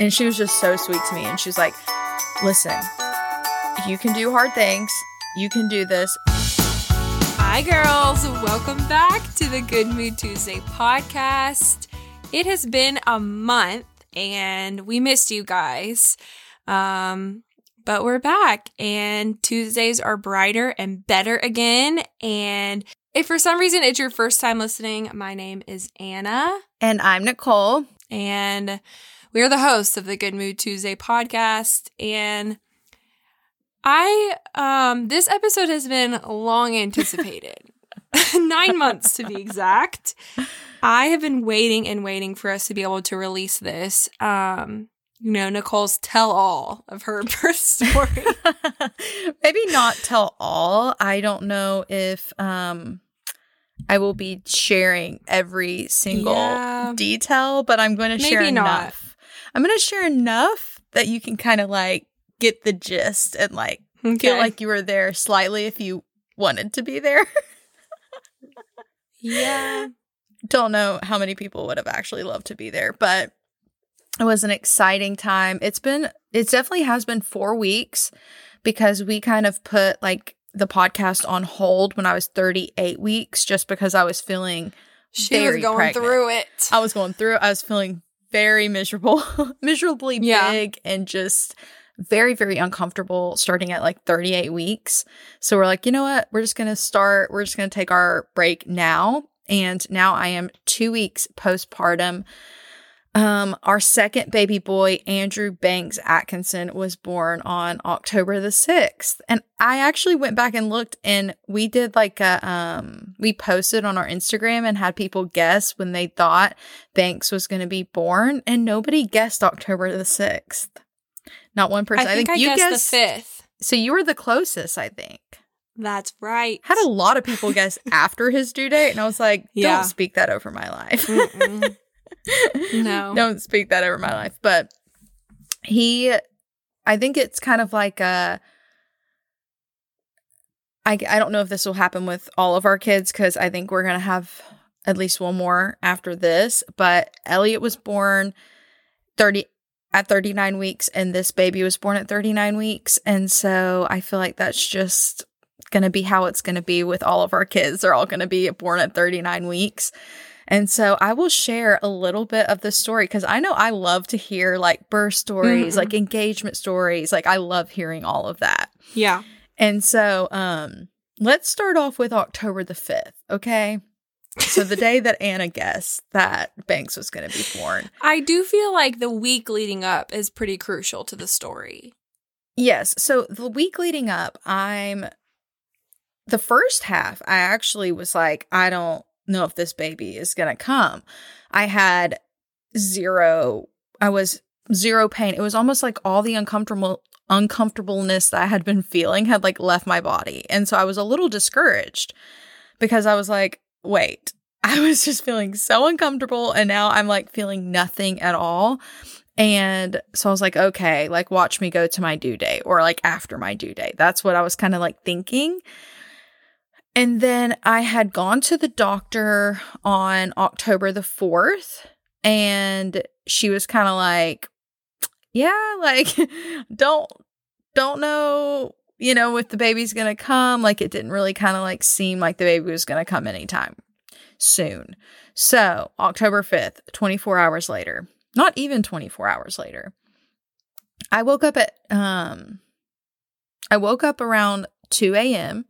And she was just so sweet to me. And she's like, listen, you can do hard things. You can do this. Hi, girls. Welcome back to the Good Mood Tuesday podcast. It has been a month and we missed you guys. Um, but we're back and Tuesdays are brighter and better again. And if for some reason it's your first time listening, my name is Anna. And I'm Nicole. And we are the hosts of the Good Mood Tuesday podcast. And I, um, this episode has been long anticipated. Nine months to be exact. I have been waiting and waiting for us to be able to release this. Um, you know, Nicole's tell all of her birth story. Maybe not tell all. I don't know if um I will be sharing every single yeah. detail, but I'm going to share enough. I'm going to share enough that you can kind of like get the gist and like okay. feel like you were there slightly if you wanted to be there. yeah. Don't know how many people would have actually loved to be there, but it was an exciting time. It's been, it definitely has been four weeks because we kind of put like the podcast on hold when I was 38 weeks just because I was feeling she was going pregnant. through it. I was going through it. I was feeling very miserable, miserably yeah. big, and just very, very uncomfortable starting at like 38 weeks. So we're like, you know what? We're just going to start, we're just going to take our break now. And now I am two weeks postpartum. Um, our second baby boy, Andrew Banks Atkinson, was born on October the 6th. And I actually went back and looked and we did like a, um, we posted on our Instagram and had people guess when they thought Banks was going to be born. And nobody guessed October the 6th. Not one person. I think, I think I you guessed, guessed the 5th. So you were the closest, I think. That's right. Had a lot of people guess after his due date. And I was like, don't yeah. speak that over my life. No. Don't speak that over my life. But he, I think it's kind of like a, I, I don't know if this will happen with all of our kids because I think we're going to have at least one more after this. But Elliot was born 30 at 39 weeks and this baby was born at 39 weeks. And so I feel like that's just going to be how it's going to be with all of our kids. They're all going to be born at 39 weeks. And so I will share a little bit of the story because I know I love to hear like birth stories, mm-hmm. like engagement stories. Like I love hearing all of that. Yeah. And so um let's start off with October the 5th, okay? So the day that Anna guessed that Banks was going to be born. I do feel like the week leading up is pretty crucial to the story. Yes. So the week leading up, I'm the first half, I actually was like, I don't know if this baby is going to come. I had zero, I was zero pain. It was almost like all the uncomfortable uncomfortableness that I had been feeling had like left my body. And so I was a little discouraged because I was like, wait, I was just feeling so uncomfortable and now I'm like feeling nothing at all. And so I was like, okay, like watch me go to my due date or like after my due date. That's what I was kind of like thinking. And then I had gone to the doctor on October the 4th, and she was kind of like, yeah, like, don't, don't know, you know, if the baby's gonna come. Like, it didn't really kind of like seem like the baby was gonna come anytime soon. So, October 5th, 24 hours later, not even 24 hours later, I woke up at, um, I woke up around 2 a.m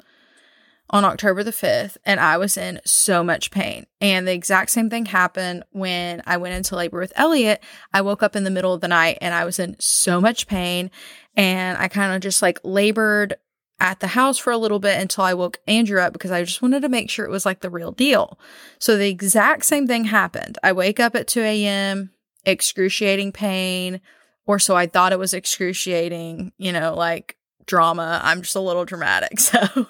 on October the 5th, and I was in so much pain. And the exact same thing happened when I went into labor with Elliot. I woke up in the middle of the night and I was in so much pain. And I kind of just like labored at the house for a little bit until I woke Andrew up because I just wanted to make sure it was like the real deal. So the exact same thing happened. I wake up at 2 a.m., excruciating pain, or so I thought it was excruciating, you know, like drama. I'm just a little dramatic. So.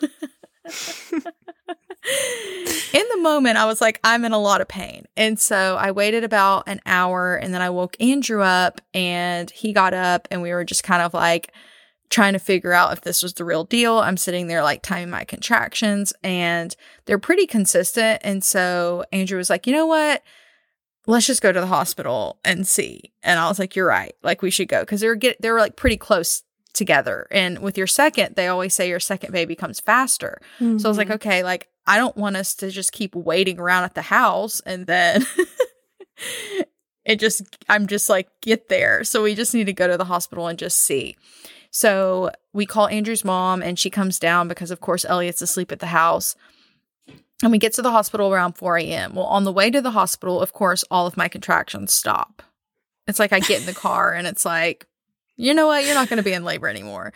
In the moment, I was like, I'm in a lot of pain. And so I waited about an hour and then I woke Andrew up and he got up and we were just kind of like trying to figure out if this was the real deal. I'm sitting there like timing my contractions and they're pretty consistent. And so Andrew was like, you know what? let's just go to the hospital and see. And I was like, you're right. Like we should go because they were get they were like pretty close together. And with your second, they always say your second baby comes faster. Mm-hmm. So I was like, Mm-hmm. okay, like I don't want us to just keep waiting around at the house and then it just I'm just like get there. So we just need to go to the hospital and just see. So we call Andrew's mom and she comes down because of course Elliot's asleep at the house. And we get to the hospital around 4 a.m. Well, on the way to the hospital, of course, all of my contractions stop. It's like I get in the car and it's like, you know what? You're not going to be in labor anymore.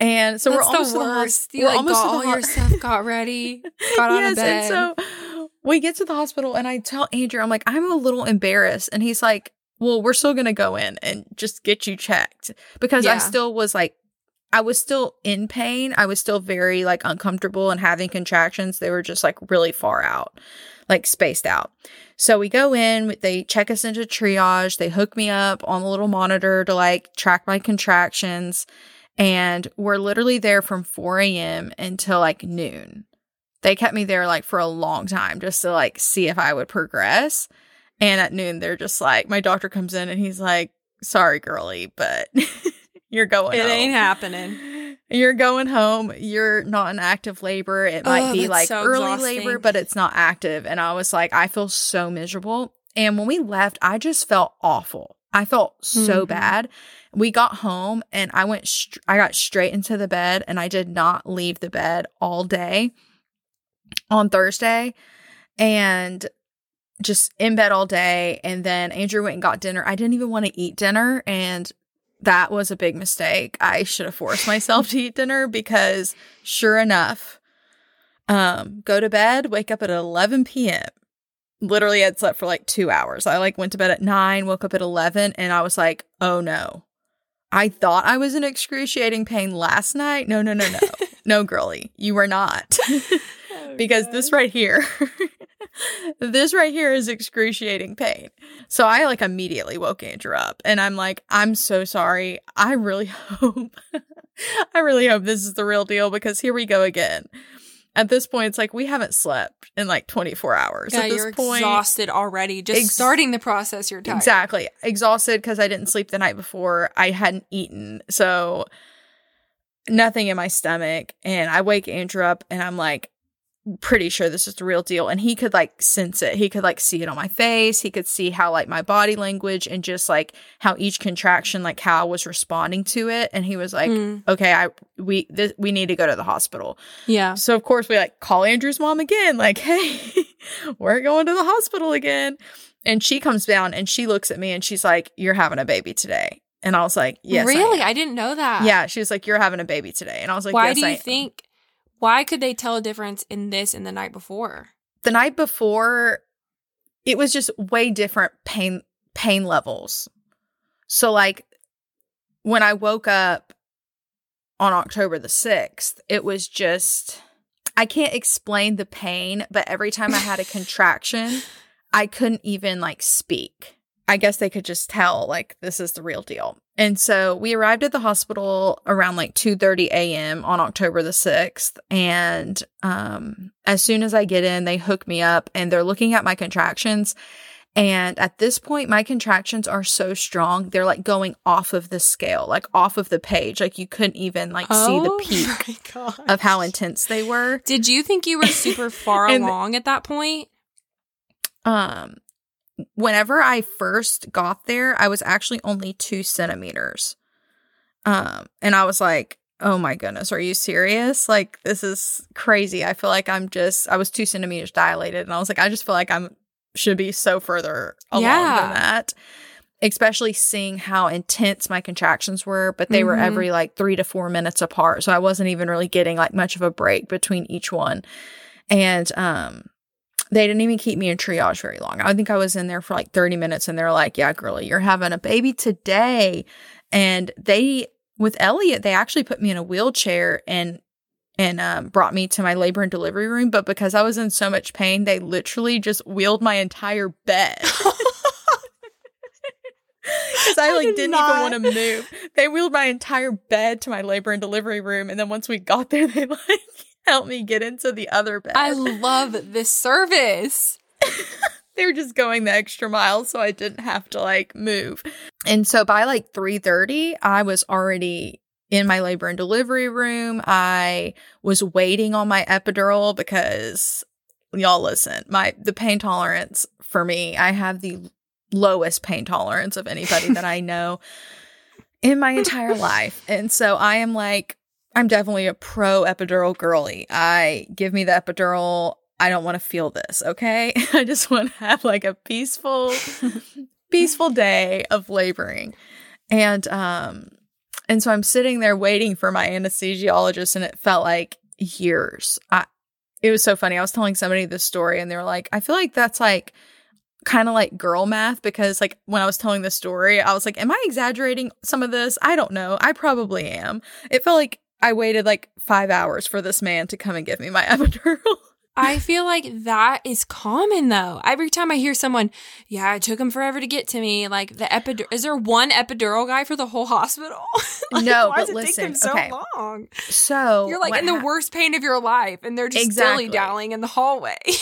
And so That's we're almost the to the worst. You we're like almost got all your stuff, got ready, got out of bed. And so we get to the hospital and I tell Andrew, I'm like, I'm a little embarrassed. And he's like, well, we're still going to go in and just get you checked because I still was like, I was still in pain. I was still very like uncomfortable and having contractions. They were just like really far out, like spaced out. So we go in, they check us into triage. They hook me up on the little monitor to like track my contractions. And we're literally there from 4 a.m. until like noon they kept me there like for a long time just to like see if I would progress. And at noon, they're just like, my doctor comes in and he's like, sorry, girly, but you're going it home. ain't happening. You're going home. You're not in active labor. It might Oh, be like so early exhausting. labor, but it's not active. And I was like, I feel so miserable. And when we left, I just felt awful. I felt so Mhm. bad. We got home and I went, str- I got straight into the bed and I did not leave the bed all day on Thursday and just in bed all day. And then Andrew went and got dinner. I didn't even want to eat dinner. And that was a big mistake. I should have forced myself to eat dinner because sure enough, um, go to bed, wake up at 11 p.m. Literally, I'd slept for like two hours. I like went to bed at nine, woke up at 11, and I was like, oh no. I thought I was in excruciating pain last night. No, no, no, no. no, girly, you were not. because this right here this right here is excruciating pain so i like immediately woke andrew up and i'm like i'm so sorry i really hope i really hope this is the real deal because here we go again at this point it's like we haven't slept in like 24 hours Yeah, at this you're point exhausted already. Just Ex- starting the process, you're tired. Exactly. Exhausted because I didn't sleep the night before. I hadn't eaten. So nothing in my stomach. And I wake Andrew up and I'm like, pretty sure this is the real deal. And he could like sense it. He could like see it on my face. He could see how like my body language and just like how each contraction, like how I was responding to it. And he was like, Mm, okay, I, we, th- we need to go to the hospital. yeah. So of course we like call Andrew's mom again, like, hey, we're going to the hospital again. And she comes down and she looks at me and she's like, You're having a baby today. And I was like, Yes. Really? am." I, didn't know that. yeah. She was like, You're having a baby today. And I was like, Why yes, do I you am." think? Why could they tell a difference in this and the night before? the night before it was just way different pain pain levels. So like when I woke up on October the 6th, it was just I can't explain the pain, but every time I had a contraction, I couldn't even like speak. I guess they could just tell like this is the real deal. And so we arrived at the hospital around like 2:30 a.m. on October the 6th and um as soon as I get in they hook me up and they're looking at my contractions and at this point my contractions are so strong they're like going off of the scale like off of the page like you couldn't even like see the peak peak of how intense they were. Did you think you were super far along at that point? Um, whenever I first got there, I was actually only two centimeters. Um, and I was like, oh my goodness, are you serious? Like, this is crazy. I feel like I'm just, I was two centimeters dilated. And I was like, I just feel like I'm, should be so further along Yeah. than that. Especially seeing how intense my contractions were, but they were Mhm. every like three to four minutes apart. So I wasn't even really getting like much of a break between each one. And, um, they didn't even keep me in triage very long. I think I was in there for like 30 minutes and they're like, yeah, girlie, you're having a baby today. And they, with Elliot, they actually put me in a wheelchair and, and um, brought me to my labor and delivery room. But because I was in so much pain, they literally just wheeled my entire bed. Because I I like did didn't not. even want to move. They wheeled my entire bed to my labor and delivery room, and then once we got there, they like helped me get into the other bed. I love this service. they were just going the extra mile so I didn't have to like move. And so by like 3:30, I was already in my labor and delivery room. I was waiting on my epidural because y'all listen, my the pain tolerance for me, I have the lowest pain tolerance of anybody that I know in my entire life. And so I am like I'm definitely a pro epidural girly. I give me the epidural. I don't want to feel this, okay? I just want to have like a peaceful peaceful day of laboring. And um and so I'm sitting there waiting for my anesthesiologist and it felt like years. I it was so funny. I was telling somebody this story and they were like, I feel like that's like kind of like girl math because like when I was telling the story, I was like, am I exaggerating some of this? I don't know. I probably am. It felt like I waited like 5 hours for this man to come and give me my epidural. I feel like that is common though. Every time I hear someone, yeah, it took him forever to get to me. Like the epidural, is there one epidural guy for the whole hospital? like, no, why but does it listen, take them so okay. long? So You're like in the hap- worst pain of your life, and they're just Exactly. dilly dallying in the hallway. like,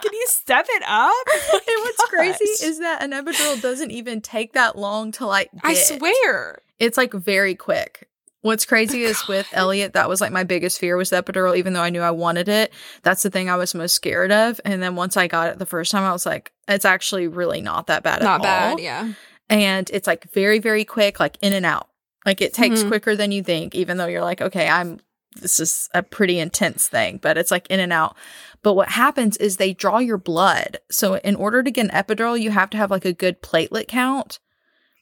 can you step it up? And what's crazy is that an epidural doesn't even take that long to like get. I swear. It's like very quick. What's crazy is with Elliot, that was like my biggest fear was the epidural, even though I knew I wanted it. That's the thing I was most scared of. And then once I got it the first time, I was like, it's actually really not that bad at Not all. bad, yeah. And it's like very, very quick, like in and out. Like it takes Mhm. quicker than you think, even though you're like, okay, I'm this is a pretty intense thing, but it's like in and out. But what happens is they draw your blood. So in order to get an epidural, you have to have like a good platelet count.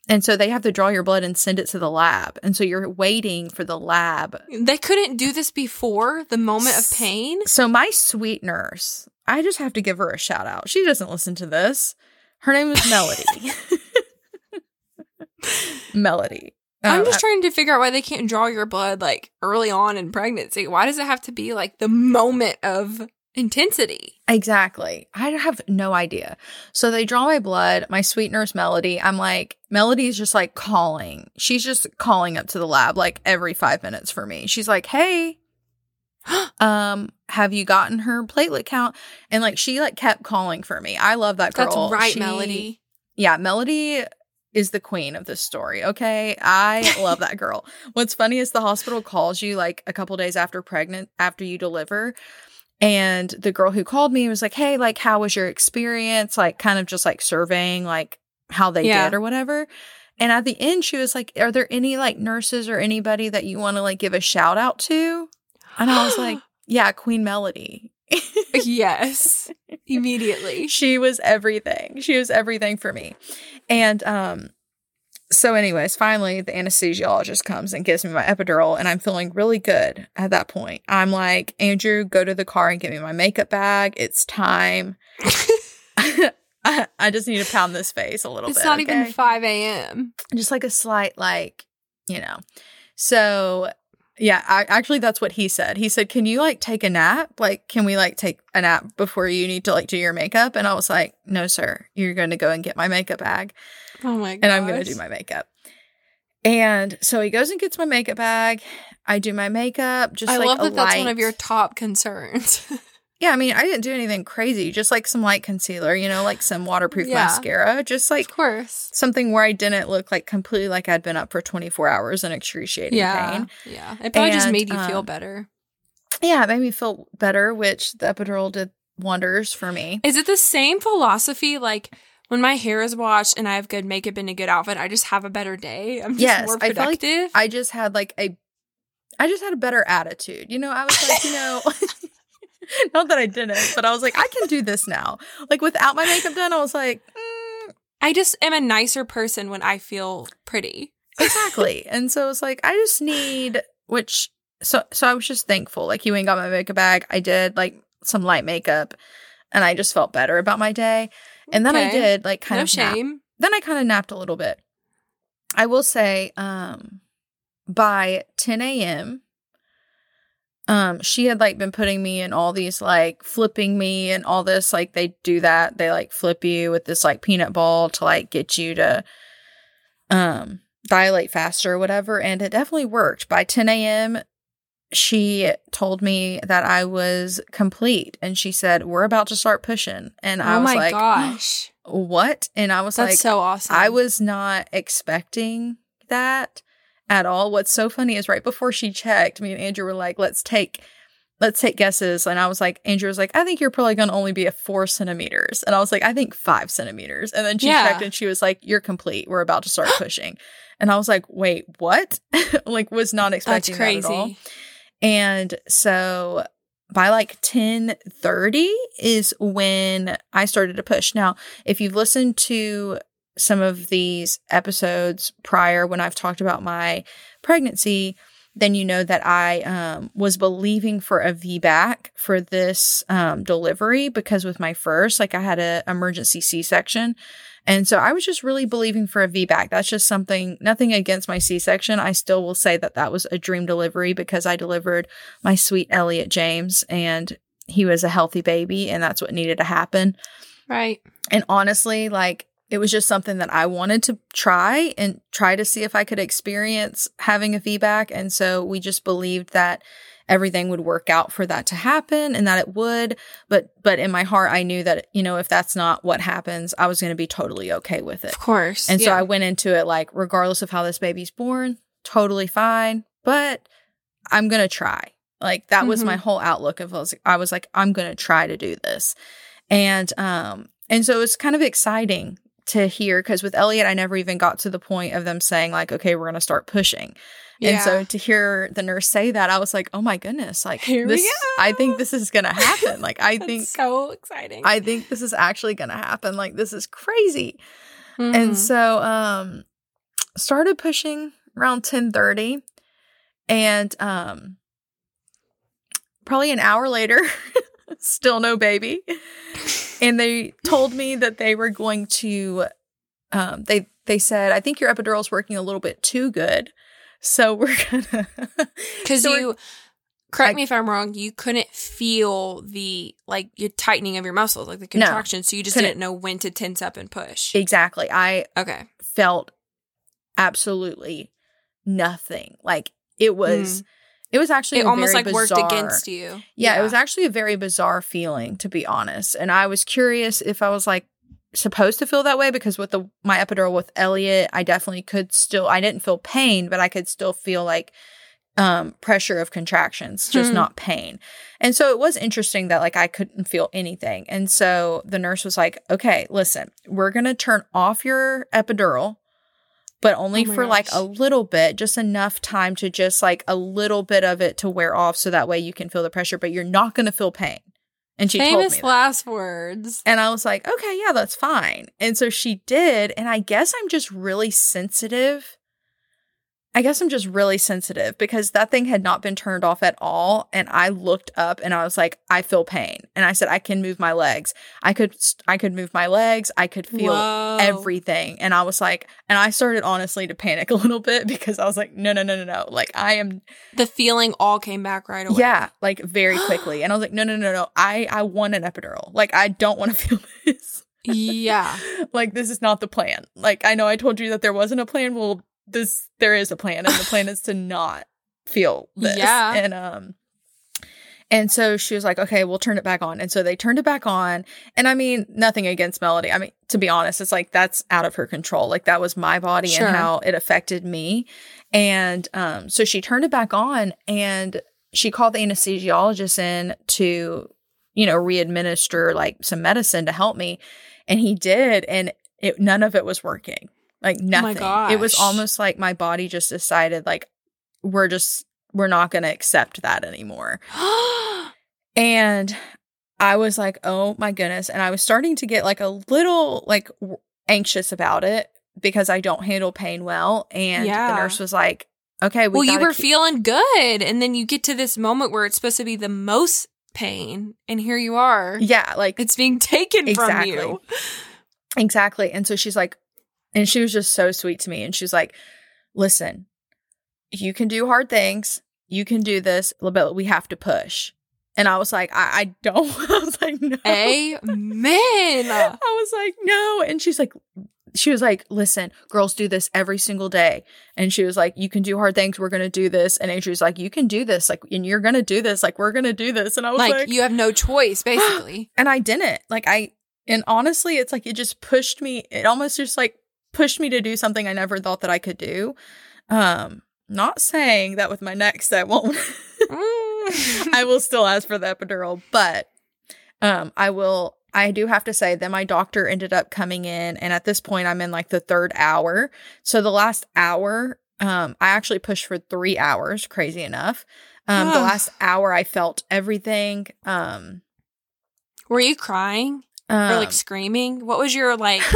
And so they have to draw your blood and send it to the lab. And so you're waiting for the lab. They couldn't do this before the moment of pain. So my sweet nurse, I just have to give her a shout out. She doesn't listen to this. Her name is Melody. Melody. I'm Um, just trying to figure out why they can't draw your blood like early on in pregnancy. Why does it have to be like the moment of intensity? Exactly. I have no idea. So they draw my blood, my sweet nurse Melody. I'm like, Melody's just like calling. She's just calling up to the lab like every five minutes for me. She's like, hey, um, have you gotten her platelet count? And like she like kept calling for me. I love that girl. That's right, She- Melody. Yeah, Melody is the queen of this story. Okay. I love that girl. What's funny is the hospital calls you like a couple days after pregnant, after you deliver. And the girl who called me was like, Hey, like, how was your experience? Like, kind of just like surveying like how they Yeah. did or whatever. And at the end, she was like, Are there any like nurses or anybody that you want to like give a shout out to? And I was like, Yeah, Queen Melody. yes, immediately. she was everything. She was everything for me. And um so anyways, finally the anesthesiologist comes and gives me my epidural and I'm feeling really good at that point. I'm like, "Andrew, go to the car and get me my makeup bag. It's time." I, I just need to pound this face a little It's bit. It's not even 5 a.m. just like a slight like you know so yeah I, actually that's what he said he said can you like take a nap like can we like take a nap before you need to like do your makeup and i was like no sir you're going to go and get my makeup bag Oh my god. and i'm going to do my makeup and so he goes and gets my makeup bag i do my makeup just I like love a that that's one of your top concerns. yeah i mean i didn't do anything crazy just like some light concealer you know like some waterproof Yeah. mascara just like of course. something where I didn't look like completely like I'd been up for 24 hours in excruciating Yeah. pain. Yeah. It probably just made you feel um, better. Yeah, it made me feel better, which the epidural did wonders for me. Is it the same philosophy like when my hair is washed and I have good makeup and a good outfit, I just have a better day? I'm just Yes, more I feel like. I just had like a I just had a better attitude. You know, I was like, you know, not that I didn't, but I was like, I can do this now. Like without my makeup done, I was like, mm, I just am a nicer person when I feel pretty. exactly. and so it's like I just need which so so I was just thankful. Like you ain't got my makeup bag. I did like some light makeup and I just felt better about my day. And then I did like kind no of nap. shame. Then I kind of napped a little bit. I will say, um, by 10 a.m., um, she had like been putting me in all these like flipping me and all this. Like they do that. They like flip you with this like peanut ball to like get you to um dilate faster or whatever. And it definitely worked. By 10 a.m., she told me that I was complete and she said, We're about to start pushing. And I oh was my like, gosh. What? And I was That's like, so awesome. I was not expecting that at all. What's so funny is right before she checked, me and Andrew were like, let's take let's take guesses. And I was like, Andrew was like, I think you're probably gonna only be a four centimeters. And I was like, I think five centimeters. And then she Yeah. checked and she was like, You're complete. We're about to start pushing. And I was like, wait, what? like was not That's expecting that at all. And so by like 10:30 is when I started to push. Now, if you've listened to some of these episodes prior when I've talked about my pregnancy, then you know that I um, was believing for a VBAC for this um, delivery because with my first, like I had an emergency C-section. And so I was just really believing for a VBAC. That's just something, nothing against my C section. I still will say that that was a dream delivery because I delivered my sweet Elliot James and he was a healthy baby and that's what needed to happen. Right. And honestly, like it was just something that I wanted to try and try to see if I could experience having a VBAC. And so we just believed that everything would work out for that to happen and that it would. But but in my heart I knew that, you know, if that's not what happens, I was gonna be totally okay with it. Of course. And so I went into it like, regardless of how this baby's born, totally fine, but I'm going to try. Like that was Mhm. my whole outlook of, I was, I was like, I'm going to try to do this. And, um, and so it was kind of exciting to hear because with Elliot, I never even got to the point of them saying like, okay, we're going to start pushing. And so to hear the nurse say that, I was like, oh my goodness, like Here this, I think this is going to happen. Like, I think, so exciting. I think this is actually going to happen. Like, this is crazy. Mhm. And so um started pushing around 10:30 and um probably an hour later still no baby. And they told me that they were going to um they they said I think your epidural's working a little bit too good. So we're to Because So you, correct I- me if I'm wrong, you couldn't feel the like your tightening of your muscles, like the No. contraction. so you just Couldn't. didn't know when to tense up and push. Exactly. I okay. felt absolutely nothing. Like it was mm-hmm. it was actually It almost like worked against you. Yeah, it was actually a very bizarre feeling, to be honest. And I was curious if I was like supposed to feel that way because with the my epidural with Elliot, I definitely could still I didn't feel pain, but I could still feel like um pressure of contractions, just Hmm. not pain. And so it was interesting that like I couldn't feel anything. And so the nurse was like, "Okay, listen, we're going to turn off your epidural." But only Oh for like a little bit, just enough time to just like a little bit of it to wear off so that way you can feel the pressure, but you're not going to feel pain. And she told Famous me that. last words. And I was like, okay, yeah, that's fine. And so she did. And I guess I'm just really sensitive. I guess I'm just really sensitive because that thing had not been turned off at all. And I looked up and I was like, I feel pain. And I said, I can move my legs. I could, I could move my legs. I could feel Whoa. everything. And I was like, and I started honestly to panic a little bit because I was like, no, no, no, no, no. Like I am The feeling all came back right away. yeah, like very quickly. And I was like, no, no, no, no. I I want an epidural. Like I don't want to feel this. Yeah. like this is not the plan. Like I know I told you that there wasn't a plan. Well, this there is a plan, and the plan is to not feel this. Yeah. And um and so she was like, okay, we'll turn it back on. And so they turned it back on. And I mean, nothing against Melody. I mean, to be honest, it's like that's out of her control. Like that was my body Sure. and how it affected me. And um, so she turned it back on and she called the anesthesiologist in to, you know, re-administer like some medicine to help me. And he did. And it none of it was working. Like Oh my nothing. It was almost like my body just decided like we're just we're not going to accept that anymore. And I was like, "Oh my goodness." And I was starting to get like a little like anxious about it because I don't handle pain well and Yeah. the nurse was like, "Okay, we well, you were keep- feeling good, and then you get to this moment where it's supposed to be the most pain, and here you are. Yeah, like It's being taken Exactly. from you. Exactly. And so she's like, and she was just so sweet to me. And she's like, listen, you can do hard things. You can do this, but we have to push. And I was like, I, I don't. I was like, no. Amen. I was like, no. And she's like, she was like, listen, girls do this every single day. And she was like, you can do hard things. We're going to do this. And Andrew's like, you can do this. Like, and you're going to do this. Like, we're going to do this. And I was like, like, you have no choice, basically. and I didn't. Like, I, and honestly, it's like, it just pushed me. It almost just like pushed me to do something I never thought that I could do. Um, not saying that with my next, I won't. Mm. I will still ask for the epidural, but um, I will. I do have to say that my doctor ended up coming in, and at this point, I'm in like the third hour. So the last hour, um, I actually pushed for three hours. Crazy enough, um, the last hour I felt everything. Um, Were you crying um or like screaming? What was your like?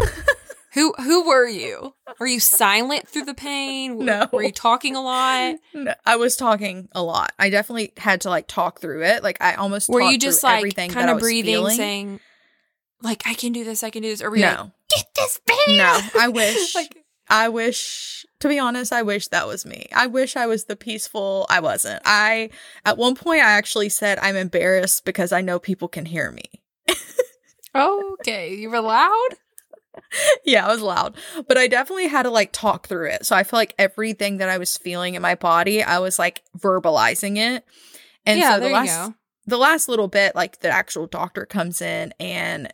who who were you? Were you silent through the pain? No. Were you talking a lot? no, I was talking a lot. I definitely had to like talk through it. Like I almost Were you just like everything kind of breathing, feeling. saying, like, I can do this, I can do this? Or were you like, no, get this baby? no. I wish. like, I wish, to be honest, I wish that was me. I wish I was the peaceful. I wasn't. I, at one point, I actually said, I'm embarrassed because I know people can hear me. okay, you were loud. yeah, I was loud, but I definitely had to like talk through it. So I feel like everything that I was feeling in my body, I was like verbalizing it. And yeah, so the last, the last little bit, like the actual doctor comes in and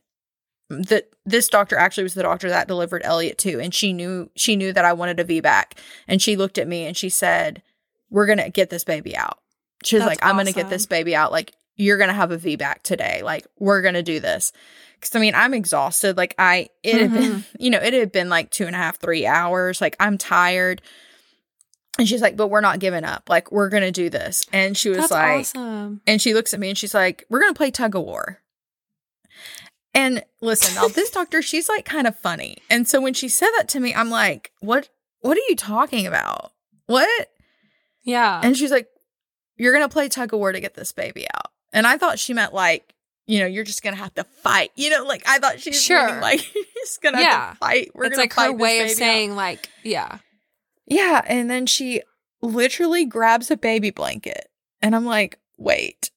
the this doctor actually was the doctor that delivered Elliot too, and she knew she knew that I wanted a VBAC, and she looked at me and she said, "We're gonna get this baby out." She was That's like, "I'm gonna get this baby out. Like you're gonna have a VBAC today. Like we're gonna do this." Because I mean, I'm exhausted. Like I, it had been, Mm-hmm. you know, it had been like two and a half, three hours. Like I'm tired. And she's like, but we're not giving up. Like, we're going to do this. And she was That's like, awesome. and she looks at me and she's like, We're going to play tug of war. And listen, now this doctor, she's like kind of funny. And so when she said that to me, I'm like, What, what are you talking about? What? Yeah. And she's like, You're going to play tug of war to get this baby out. And I thought she meant like, you know, you're just going to have to fight. You know, like I thought she was Sure. meaning, like, you're just going to Yeah. have to fight. We're it's gonna like her way of baby out." saying, like, yeah. Yeah. And then she literally grabs a baby blanket. And I'm like, wait.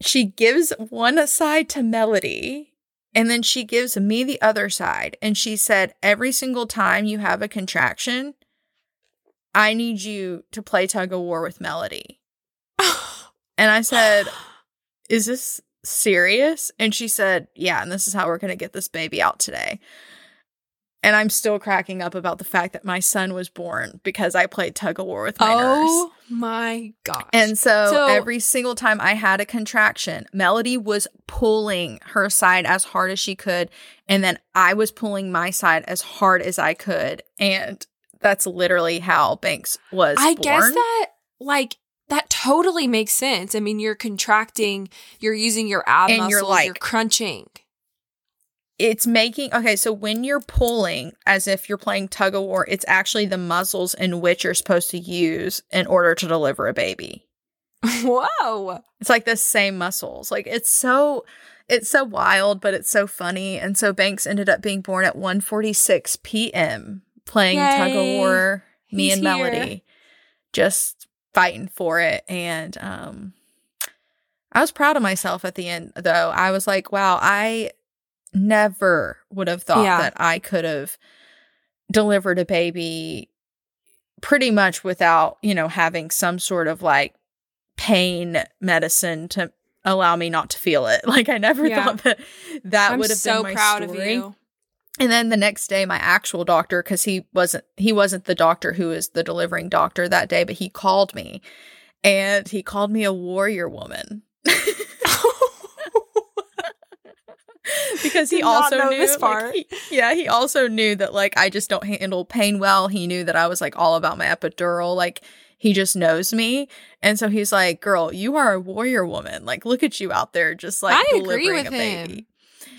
She gives one side to Melody. And then she gives me the other side. And she said, every single time you have a contraction, I need you to play tug of war with Melody. And I said, is this serious? And she said, yeah. And this is how we're going to get this baby out today. And I'm still cracking up about the fact that my son was born because I played tug of war with my nurse. oh my gosh. And so, So- every single time I had a contraction, Melody was pulling her side as hard as she could. And then I was pulling my side as hard as I could. And that's literally how Banks was I born. guess that like that totally makes sense. I mean, you're contracting, you're using your ab And muscles, you're you're, like- crunching. it's making okay so when you're pulling as if you're playing tug of war it's actually the muscles in which you're supposed to use in order to deliver a baby Whoa. it's like the same muscles like it's so it's so wild but it's so funny and so banks ended up being born at 1.46 p.m playing tug of war me He's and here. melody just fighting for it and um i was proud of myself at the end though i was like wow i never would have thought Yeah. that i could have delivered a baby pretty much without you know having some sort of like pain medicine to allow me not to feel it like i never Yeah. thought that that I'm would have so been my proud story. of you. And then the next day, my actual doctor, because he wasn't he wasn't the doctor who was the delivering doctor that day, but he called me, and he called me a warrior woman because he also knew like, he- yeah, he also knew that like I just don't handle pain well. He knew that I was like all about my epidural, like. He just knows me. And so he's like, girl, you are a warrior woman. Like, look at you out there just like I agree delivering with a baby.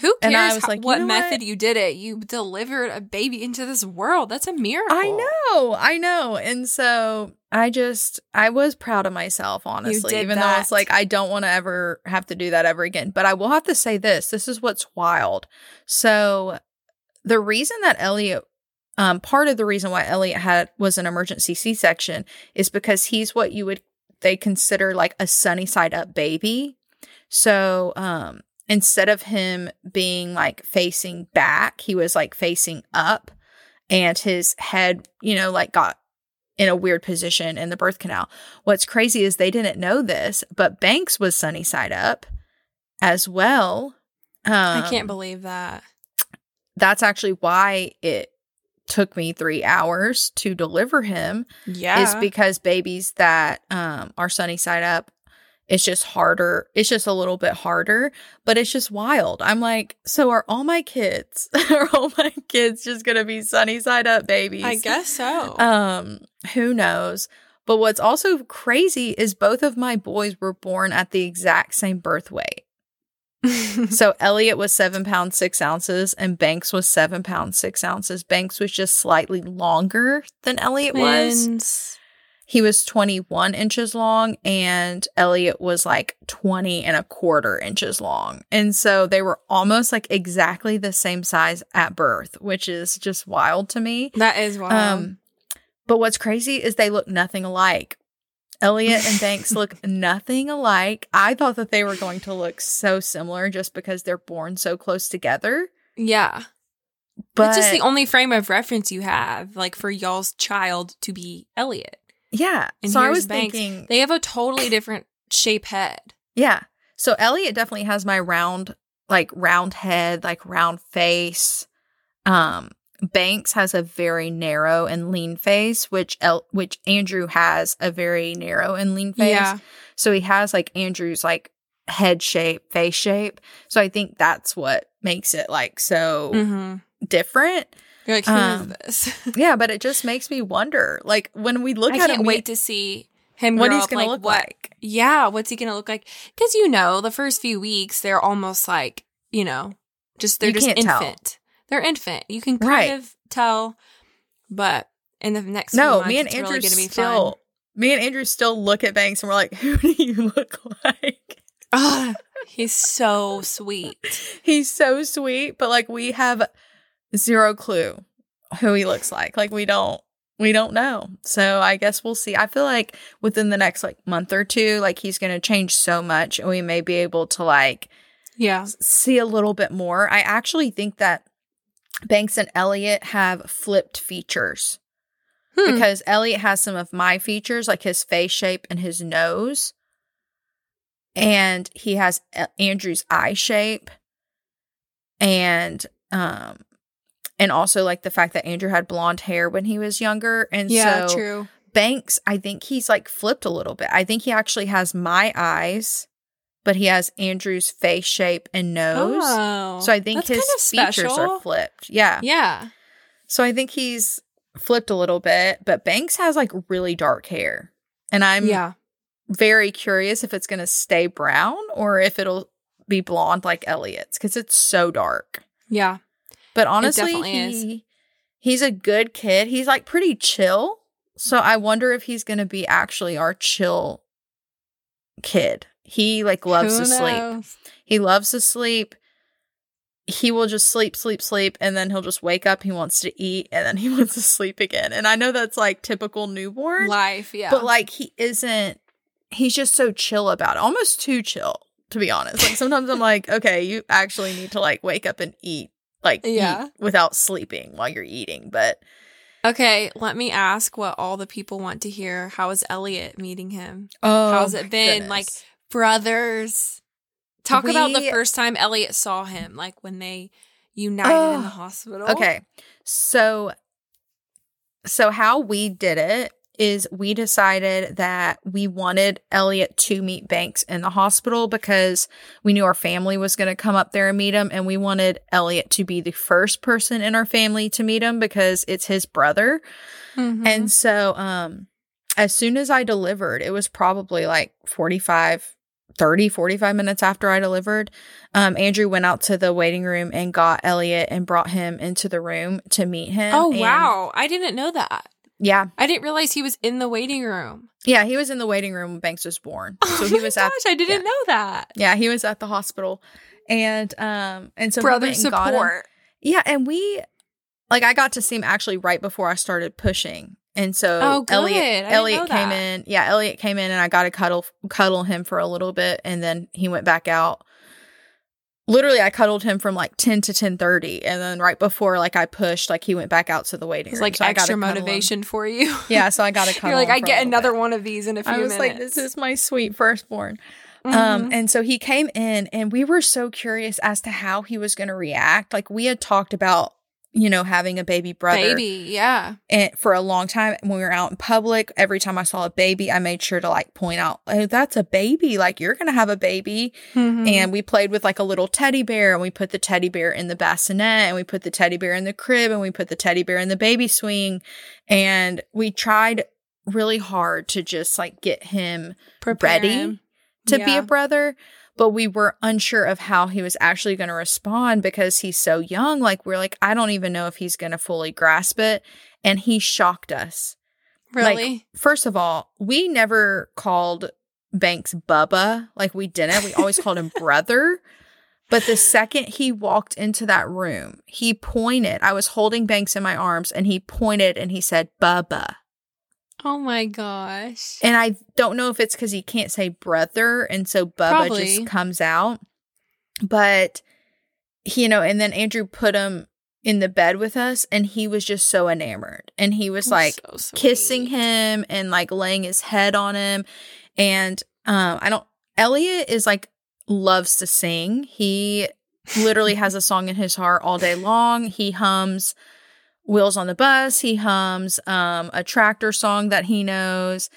Who And cares I was like, you what know method what? you did it? You delivered a baby into this world. That's a miracle. I know, I know. And so I just, I was proud of myself, honestly, even though that. it's like, I don't want to ever have to do that ever again. But I will have to say this this is what's wild. So the reason that Elliot, um, part of the reason why Elliot had was an emergency C section is because he's what you would, they consider like a sunny side up baby. So, um, instead of him being like facing back, he was like facing up. and his head, you know, like got in a weird position in the birth canal. What's crazy is they didn't know this, but Banks was sunny side up as well. Um, I can't believe that. That's actually why it took me three hours to deliver him. Yeah. Is because babies that um, are sunny side up, it's just harder. It's just a little bit harder, but it's just wild. I'm like, so are all my kids? are all my kids just gonna be sunny side up babies? I guess so. Um, who knows? But what's also crazy is both of my boys were born at the exact same birth weight. so Elliot was seven pounds six ounces, and Banks was seven pounds six ounces. Banks was just slightly longer than Elliot was. He was 21 inches long, and Elliot was like 20 and a quarter inches long. And so they were almost like exactly the same size at birth, which is just wild to me. That is wild. Um, but what's crazy is they look nothing alike. Elliot and Banks look nothing alike. I thought that they were going to look so similar just because they're born so close together. yeah. But it's just the only frame of reference you have, like for y'all's child to be Elliot. Yeah. And so I was Banks. thinking, They have a totally different shape head. yeah. So Elliot definitely has my round, like round head, like round face. Um, Banks has a very narrow and lean face, which El- which Andrew has a very narrow and lean face. Yeah. So he has like Andrew's like head shape, face shape. So I think that's what makes it like so Mm-hmm. different. You're like, who is Um, this? Yeah, but it just makes me wonder. Like when we look I at can't him, wait to see him what he's gonna like, look what, like. Yeah, what's he gonna look like? Because you know, the first few weeks they're almost like you know, just they're You just can't tell. infant. They're infant. You can kind Right. of tell, but in the next No, few months, me and Andrew really gonna be still fun. me and Andrew still look at Banks and we're like, who do you look like? Oh, he's so sweet. He's so sweet, but like we have zero clue who he looks like. Like we don't we don't know. So I guess we'll see. I feel like within the next like month or two, like he's gonna change so much and we may be able to like Yeah. see a little bit more. I actually think that Banks and Elliot have flipped features Hmm. because Elliot has some of my features, like his face shape and his nose. And he has Andrew's eye shape. And um and also like the fact that Andrew had blonde hair when he was younger. And yeah, so true. Banks, I think he's like flipped a little bit. I think he actually has my eyes, but he has Andrew's face shape and nose. Oh, so I think his kind of features are flipped. Yeah. Yeah. So I think he's flipped a little bit, but Banks has like really dark hair. And I'm yeah. very curious if it's going to stay brown or if it'll be blonde like Elliot's because it's so dark. Yeah. But honestly, definitely is. he, he's a good kid. He's like pretty chill. So I wonder if he's going to be actually our chill kid. He like loves Who to sleep. He loves to sleep. He will just sleep, sleep, sleep, and then he'll just wake up. He wants to eat, and then he wants to sleep again. And I know that's like typical newborn, Life. Yeah. but like he isn't. He's just so chill about it, almost too chill, to be honest. Like sometimes I'm like, okay, you actually need to like wake up and eat, like eat Yeah. without sleeping while you're eating. But Okay, let me ask what all the people want to hear. How is Elliot meeting him? oh, How's it been? Like brothers. Talk about the first time Elliot saw him, like when they united in the Oh, hospital. Okay. So so how we did it is we decided that we wanted Elliot to meet Banks in the hospital because we knew our family was going to come up there and meet him and we wanted Elliot to be the first person in our family to meet him because it's his brother. Mhm. And so um as soon as I delivered, it was probably like 45 30 45 minutes after I delivered, um Andrew went out to the waiting room and got Elliot and brought him into the room to meet him. oh And- wow, I didn't know that. Yeah. I didn't realize he was in the waiting room. Yeah, he was in the waiting room when Banks was born. Oh So he my was gosh, at I didn't yeah. know that. Yeah, he was at the hospital. And um and so Brother went got him. support. Yeah, and we like I got to see him actually right before I started pushing. And so Oh, good. Elliot Elliot came that. in. Yeah, Elliot came in and I got to cuddle cuddle him for a little bit and then he went back out literally I cuddled him from like 10 to 10:30 and then right before like I pushed like he went back out to the waiting room. like so extra him. motivation for you. Yeah, so I got to cuddle. You're like, I get another bit. one of these in a few I was minutes. like, this is my sweet firstborn. Um, Mhm. and so he came in, and we were so curious as to how he was going to react. Like we had talked about, you know, having a baby brother baby. Yeah. and for a long time when we were out in public. Every time I saw a baby, I made sure to like point out, "Oh, that's a baby! Like you're going to have a baby." Mhm. And we played with like a little teddy bear, and we put the teddy bear in the bassinet, and we put the teddy bear in the crib, and we put the teddy bear in the baby swing, and we tried really hard to just like get him Prepare ready him. to be a brother, but we were unsure of how he was actually going to respond because he's so young. Like, we're like, I don't even know if he's going to fully grasp it. And he shocked us. Really? First of all, we never called Banks Bubba. Like, we didn't. We always called him brother. But the second he walked into that room, he pointed. I was holding Banks in my arms and he pointed and he said, Bubba. Oh my gosh. And I don't know if it's because he can't say brother, and so Bubba Probably. just comes out. But you know, and then Andrew put him in the bed with us, and he was just so enamored, and he was like So kissing him and like laying his head on him, and um, I don't. Elliot is like loves to sing. He literally has a song in his heart all day long. He hums Wheels on the Bus. He hums um, a tractor song that he knows.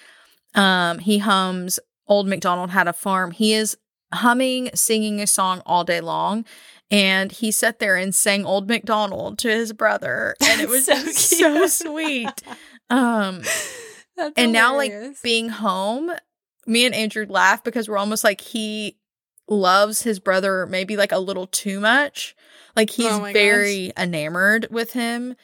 Um, he hums Old MacDonald Had a Farm. He is humming, singing a song all day long. And he sat there and sang Old MacDonald to his brother. And it was so so sweet. Um, That's and now, like, being home, me and Andrew laugh because we're almost like he loves his brother maybe like a little too much. Like he's Oh very enamored with him.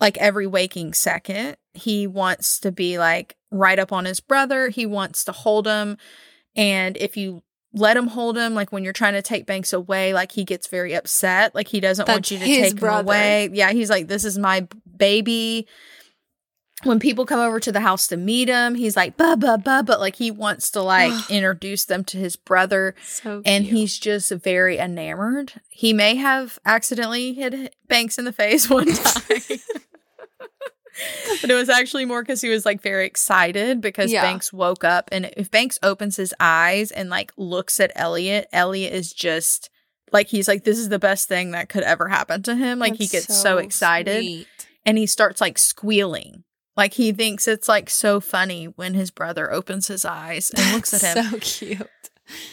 Like every waking second, he wants to be like right up on his brother. He wants to hold him. And if you let him hold him, like when you're trying to take Banks away, like he gets very upset. Like he doesn't want you to take brother. him away. Yeah, he's like, this is my baby when people come over to the house to meet him, he's like, Bubba, Bubba. Like he wants to like introduce them to his brother. so And cute. he's just very enamored. He may have accidentally hit Banks in the face one time. But it was actually more because he was like very excited because Yeah. Banks woke up. And if Banks opens his eyes and like looks at Elliot, Elliot is just like, he's like, this is the best thing that could ever happen to him. Like he gets so, excited sweet. and he starts like squealing. Like he thinks it's like so funny when his brother opens his eyes and looks at him. So cute.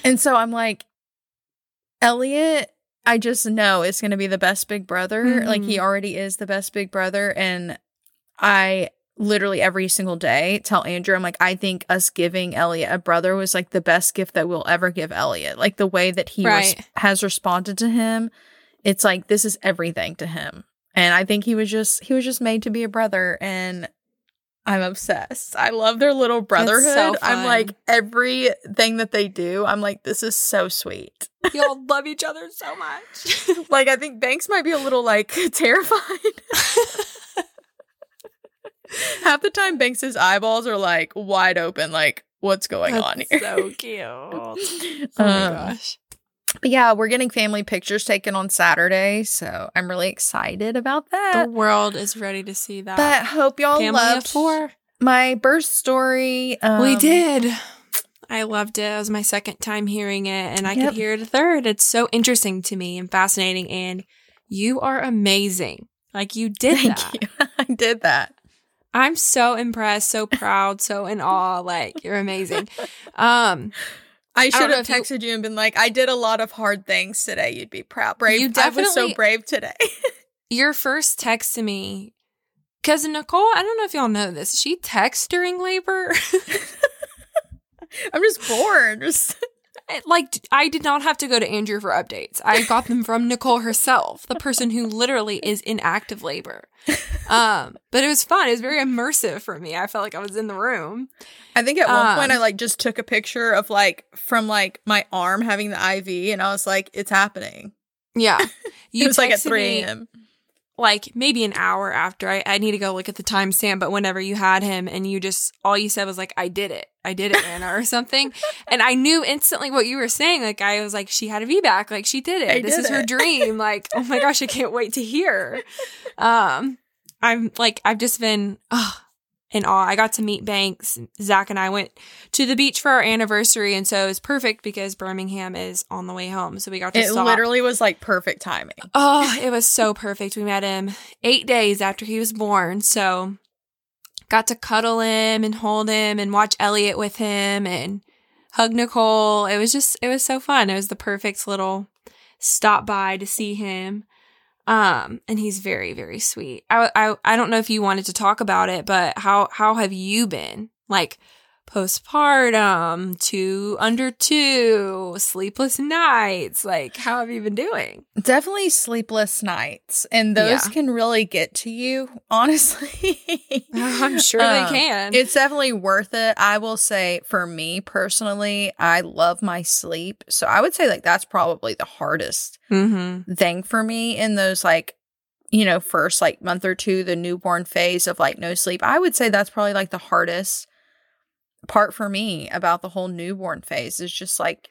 and so I'm like, Elliot, I just know it's going to be the best big brother. Like he Mhm. already is the best big brother. And I literally every single day tell Andrew, I'm like, I think us giving Elliot a brother was like the best gift that we'll ever give Elliot. Like the way that he res- has responded to him, it's like this is everything to him. And I think he was just he was just made to be a brother and I'm obsessed. I love their little brotherhood. I'm fun. like everything that they do, I'm like this is so sweet. Y'all love each other so much. like I think Banks might be a little like terrified. Half the time Banks's eyeballs are like wide open like what's going on That's here? so cute. Oh my Um, gosh. But yeah, we're getting family pictures taken on Saturday, so I'm really excited about that. The world is ready to see that. But hope y'all Family of loved four. my birth story. Um, we did. I loved it. It was my second time hearing it, and I Yep. could hear it a third. It's so interesting to me and fascinating. And you are amazing. Like you did Thank that. you. I did that. I'm so impressed, so proud, so in awe. Like you're amazing. Um, I should know have if you- texted you and been like, "I did a lot of hard things today. You'd be proud, brave. You I was so brave today." your first text to me, because Nicole, I don't know if y'all know this. She texts during labor. I'm just bored. Just like I did not have to go to Andrew for updates. I got them from Nicole herself, the person who literally is in active labor. Um, but it was fun. It was very immersive for me. I felt like I was in the room. I think at one point Um, I like just took a picture of like from like my arm having the IV, and I was like, "It's happening." Yeah, it was like at 3 a.m. like maybe an hour after I, I need to go look at the timestamp, but whenever you had him and you just all you said was like, I did it. I did it, Anna, or something. and I knew instantly what you were saying. Like I was like, she had a VBAC, like she did it. I this did is her dream. Like, oh my gosh, I can't wait to hear. Um, I'm like, I've just been oh, in awe. I got to meet Banks. Zach and I went to the beach for our anniversary, and so it was perfect because Birmingham is on the way home. So we got to It stop. literally was like perfect timing. Oh, it was so perfect. We met him eight days after he was born. So got to cuddle him and hold him and watch Elliot with him and hug Nicole. It was just, it was so fun. It was the perfect little stop by to see him. Um, and he's very, very sweet. I, I, I don't know if you wanted to talk about it, but how, how have you been? Like, postpartum, two under two, sleepless nights. Like, how have you been doing? Definitely sleepless nights. And those Yeah. can really get to you, honestly. I'm sure Um, they can. It's definitely worth it. I will say for me personally, I love my sleep. So I would say like that's probably the hardest mm-hmm. thing for me in those like you know first like month or two the newborn phase of like no sleep. I would say that's probably like the hardest part for me about the whole newborn phase is just like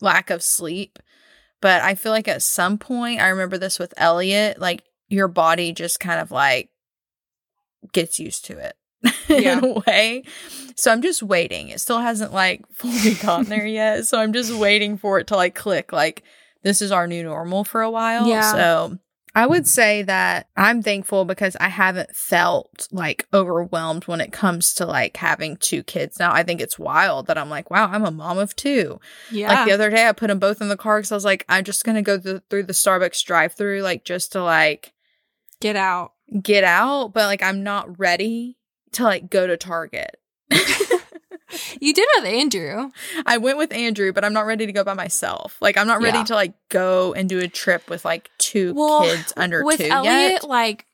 lack of sleep. But I feel like at some point I remember this with Elliot like your body just kind of like gets used to it Yeah. in a way. So I'm just waiting. It still hasn't like fully gotten there yet. So I'm just waiting for it to like click like this is our new normal for a while. Yeah. So I would say that I'm thankful because I haven't felt like overwhelmed when it comes to like having two kids. Now I think it's wild that I'm like, wow, I'm a mom of two. Yeah. Like the other day, I put them both in the car because I was like, I'm just gonna go th- through the Starbucks drive-through, like just to like Get out. get out, but like I'm not ready to like go to Target. You did with Andrew. I went with Andrew, but I'm not ready to go by myself. Like I'm not ready Yeah. to like go and do a trip with like two Well, kids under with two Elliot, yet. like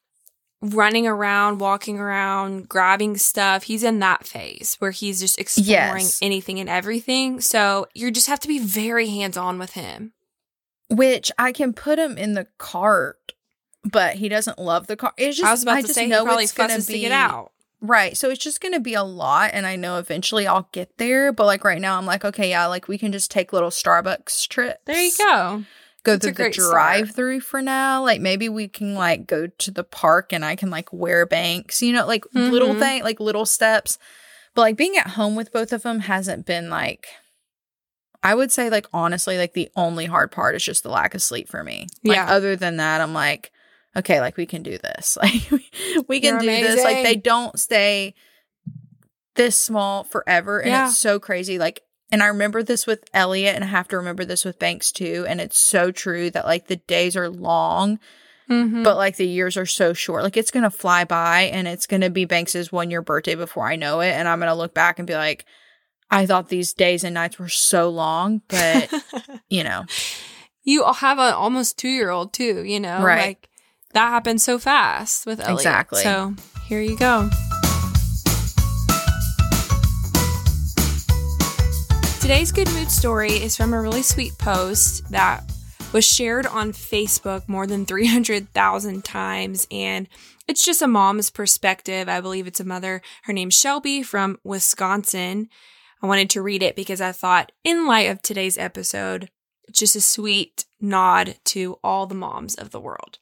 running around, walking around, grabbing stuff, he's in that phase where he's just exploring Yes. anything and everything. So you just have to be very hands on with him. Which I can put him in the cart, but he doesn't love the car. It's just I was about I to just say he probably fusses be to get out. Right. So it's just going to be a lot. And I know eventually I'll get there. But like right now, I'm like, okay, yeah, like we can just take little Starbucks trips. There you go. Go That's through the drive through for now. Like maybe we can like go to the park and I can like wear banks, you know, like little Mhm. thing, like little steps. But like being at home with both of them hasn't been like, I would say like honestly, like the only hard part is just the lack of sleep for me. Like Yeah. other than that, I'm like, okay, like we can do this. Like we, can You're do this. Like they don't stay this small forever. And Yeah. it's so crazy. Like, and I remember this with Elliot and I have to remember this with Banks too. And it's so true that like the days are long, Mhm. but like the years are so short. Like it's going to fly by and it's going to be Banks's one year birthday before I know it. And I'm going to look back and be like, I thought these days and nights were so long, but you know, you have an almost two year old too, you know? Right. Like that happened so fast with Elliot. Exactly. So here you go. Today's good mood story is from a really sweet post that was shared on Facebook more than 300,000 times. And it's just a mom's perspective. I believe it's a mother. Her name's Shelby from Wisconsin. I wanted to read it because I thought, in light of today's episode, it's just a sweet nod to all the moms of the world.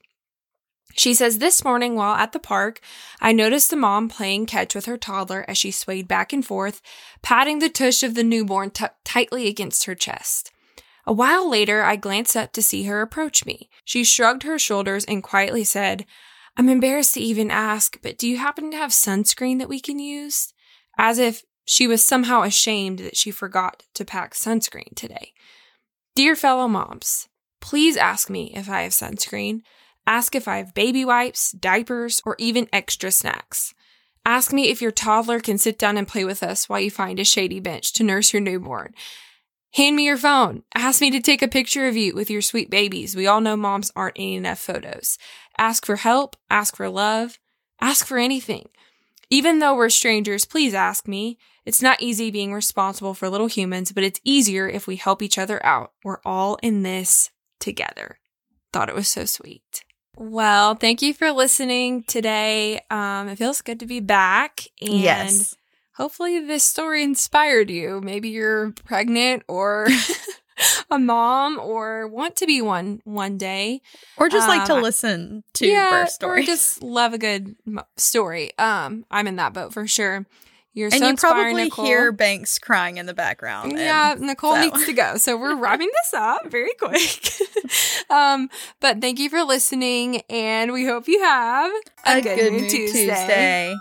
She says, This morning while at the park, I noticed the mom playing catch with her toddler as she swayed back and forth, patting the tush of the newborn tucked tightly against her chest. A while later, I glanced up to see her approach me. She shrugged her shoulders and quietly said, I'm embarrassed to even ask, but do you happen to have sunscreen that we can use? As if she was somehow ashamed that she forgot to pack sunscreen today. Dear fellow moms, please ask me if I have sunscreen. Ask if I have baby wipes, diapers, or even extra snacks. Ask me if your toddler can sit down and play with us while you find a shady bench to nurse your newborn. Hand me your phone. Ask me to take a picture of you with your sweet babies. We all know moms aren't in enough photos. Ask for help. Ask for love. Ask for anything. Even though we're strangers, please ask me. It's not easy being responsible for little humans, but it's easier if we help each other out. We're all in this together. Thought it was so sweet. Well, thank you for listening today. Um, it feels good to be back. And yes. hopefully this story inspired you. Maybe you're pregnant or a mom or want to be one one day. Or just like to Um, listen to yeah, birth Or just love a good story. Um, I'm in that boat for sure. You're and so you probably Nicole. hear Banks crying in the background. Yeah, Nicole so- needs to go. So we're wrapping this up very quick. um, but thank you for listening, and we hope you have a, good, Mood Tuesday. Tuesday.